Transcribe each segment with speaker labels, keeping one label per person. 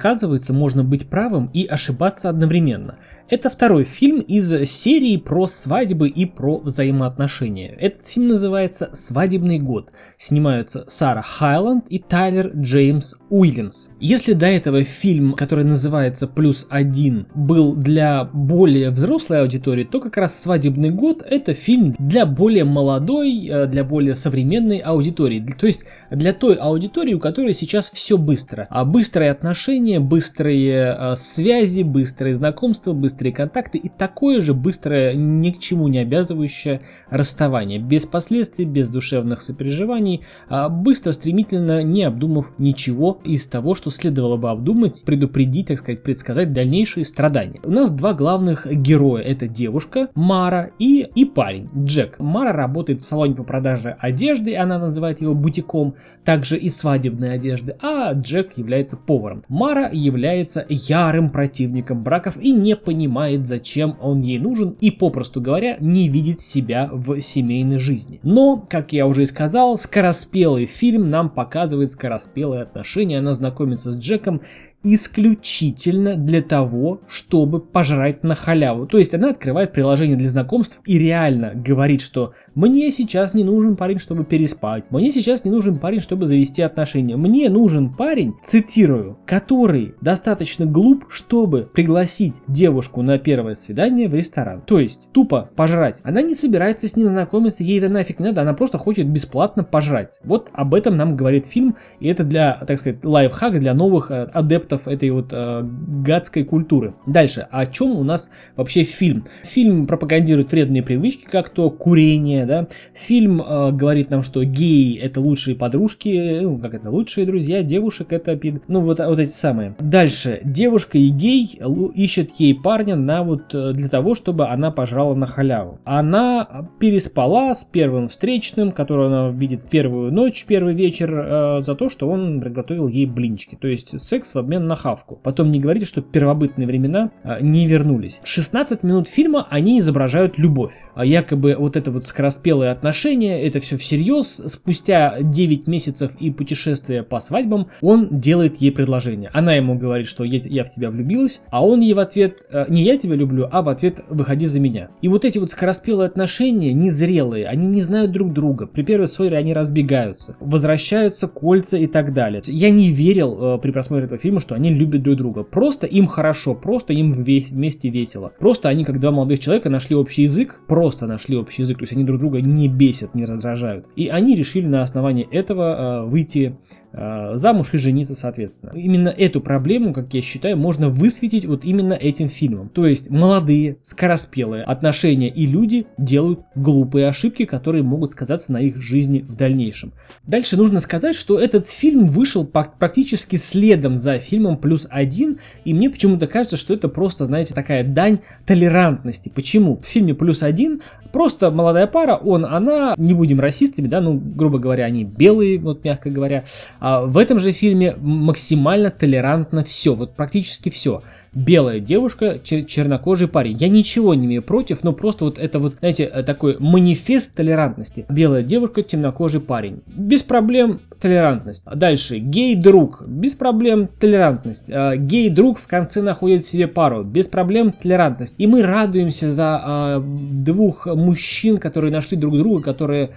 Speaker 1: оказывается, можно быть правым и ошибаться одновременно. Это второй фильм из серии про свадьбы и про взаимоотношения. Этот фильм называется «Свадебный год». Снимаются Сара Хайланд и Тайлер Джеймс Уильямс. Если до этого фильм, который называется «Плюс один», был для более взрослой аудитории, то как раз «Свадебный год» — это фильм для более молодой, э, для более современной аудитории. То есть для той аудитории, у которой сейчас все быстро. А быстрые отношения, быстрые э, связи, быстрые знакомства, быстрые быстрые контакты и такое же быстрое, ни к чему не обязывающее расставание, без последствий, без душевных сопереживаний, а быстро, стремительно, не обдумав ничего из того, что следовало бы обдумать, предупредить, так сказать, предсказать дальнейшие страдания. У нас два главных героя, это девушка Мара и, и парень Джек. Мара работает в салоне по продаже одежды, она называет его бутиком, также и свадебной одежды, а Джек является поваром. Мара является ярым противником браков и не понимает, зачем он ей нужен и, попросту говоря, не видит себя в семейной жизни. Но, как я уже и сказал, скороспелый фильм нам показывает скороспелые отношения. Она знакомится с Джеком исключительно для того, чтобы пожрать на халяву. То есть она открывает приложение для знакомств и реально говорит, что мне сейчас не нужен парень, чтобы переспать, мне сейчас не нужен парень, чтобы завести отношения, мне нужен парень, цитирую, который достаточно глуп, чтобы пригласить девушку на первое свидание в ресторан. То есть тупо пожрать. Она не собирается с ним знакомиться, ей это нафиг не надо, она просто хочет бесплатно пожрать. Вот об этом нам говорит фильм, и это для, так сказать, лайфхак для новых э, адептов адептов этой вот э, гадской культуры. Дальше, о чем у нас вообще фильм? Фильм пропагандирует вредные привычки, как то курение, да. Фильм э, говорит нам, что геи это лучшие подружки, ну, как это, лучшие друзья, девушек это, ну, вот, вот эти самые. Дальше, девушка и гей ищет ей парня на вот э, для того, чтобы она пожрала на халяву. Она переспала с первым встречным, которого она видит первую ночь, первый вечер, э, за то, что он приготовил ей блинчики. То есть секс в обмен обмен на хавку. Потом не говорите, что первобытные времена а, не вернулись. 16 минут фильма они изображают любовь. А якобы вот это вот скороспелое отношение, это все всерьез. Спустя 9 месяцев и путешествия по свадьбам он делает ей предложение. Она ему говорит, что я, я в тебя влюбилась, а он ей в ответ, «Э, не я тебя люблю, а в ответ выходи за меня. И вот эти вот скороспелые отношения, незрелые, они не знают друг друга. При первой ссоре они разбегаются, возвращаются кольца и так далее. Я не верил э, при просмотре этого фильма, что что они любят друг друга. Просто им хорошо, просто им вместе весело. Просто они, как два молодых человека, нашли общий язык, просто нашли общий язык, то есть они друг друга не бесят, не раздражают. И они решили на основании этого э, выйти замуж и жениться соответственно. Именно эту проблему, как я считаю, можно высветить вот именно этим фильмом. То есть молодые, скороспелые отношения и люди делают глупые ошибки, которые могут сказаться на их жизни в дальнейшем. Дальше нужно сказать, что этот фильм вышел практически следом за фильмом плюс один, и мне почему-то кажется, что это просто, знаете, такая дань толерантности. Почему? В фильме плюс один просто молодая пара, он, она, не будем расистами, да, ну, грубо говоря, они белые, вот мягко говоря. А в этом же фильме максимально толерантно все, вот практически все белая девушка, чернокожий парень. Я ничего не имею против, но просто вот это вот, знаете, э, такой манифест толерантности. Белая девушка, темнокожий парень. Без проблем толерантность. Дальше, гей-друг, без проблем толерантность. А, гей-друг в конце находит себе пару, без проблем толерантность. И мы радуемся за а, двух мужчин, которые нашли друг друга, которые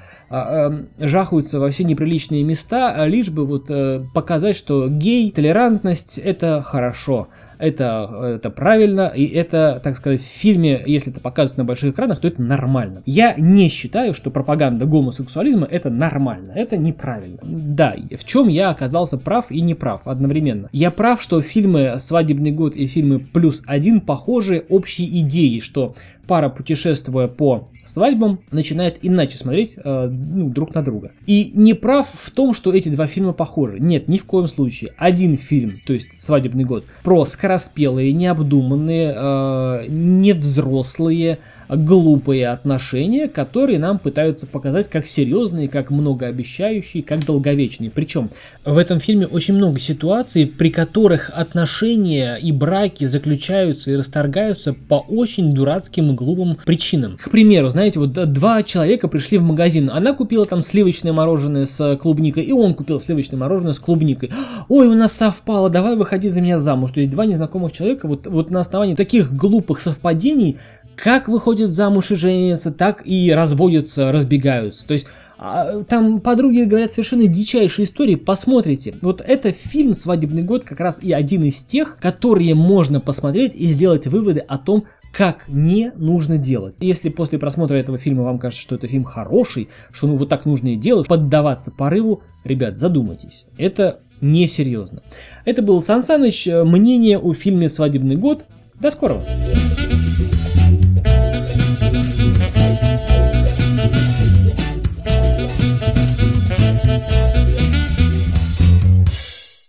Speaker 1: жахаются во все неприличные места, лишь бы вот показать, что гей, толерантность это хорошо это, это правильно, и это, так сказать, в фильме, если это показывается на больших экранах, то это нормально. Я не считаю, что пропаганда гомосексуализма это нормально, это неправильно. Да, в чем я оказался прав и неправ одновременно. Я прав, что фильмы «Свадебный год» и фильмы «Плюс один» похожи общей идеей, что пара, путешествуя по свадьбам, начинает иначе смотреть э, ну, друг на друга. И не прав в том, что эти два фильма похожи. Нет, ни в коем случае. Один фильм, то есть «Свадебный год», про скороспелые, необдуманные, э, невзрослые, глупые отношения, которые нам пытаются показать как серьезные, как многообещающие, как долговечные. Причем в этом фильме очень много ситуаций, при которых отношения и браки заключаются и расторгаются по очень дурацким и глупым причинам. К примеру, знаете, вот два человека пришли в магазин, она купила там сливочное мороженое с клубникой, и он купил сливочное мороженое с клубникой. Ой, у нас совпало, давай выходи за меня замуж. То есть два незнакомых человека вот, вот на основании таких глупых совпадений как выходят замуж и женятся, так и разводятся, разбегаются. То есть а, там подруги говорят совершенно дичайшие истории, посмотрите. Вот это фильм «Свадебный год» как раз и один из тех, которые можно посмотреть и сделать выводы о том, как не нужно делать. Если после просмотра этого фильма вам кажется, что это фильм хороший, что ну вот так нужно и делать, поддаваться порыву, ребят, задумайтесь. Это несерьезно. Это был Сан Саныч, мнение о фильме «Свадебный год». До скорого!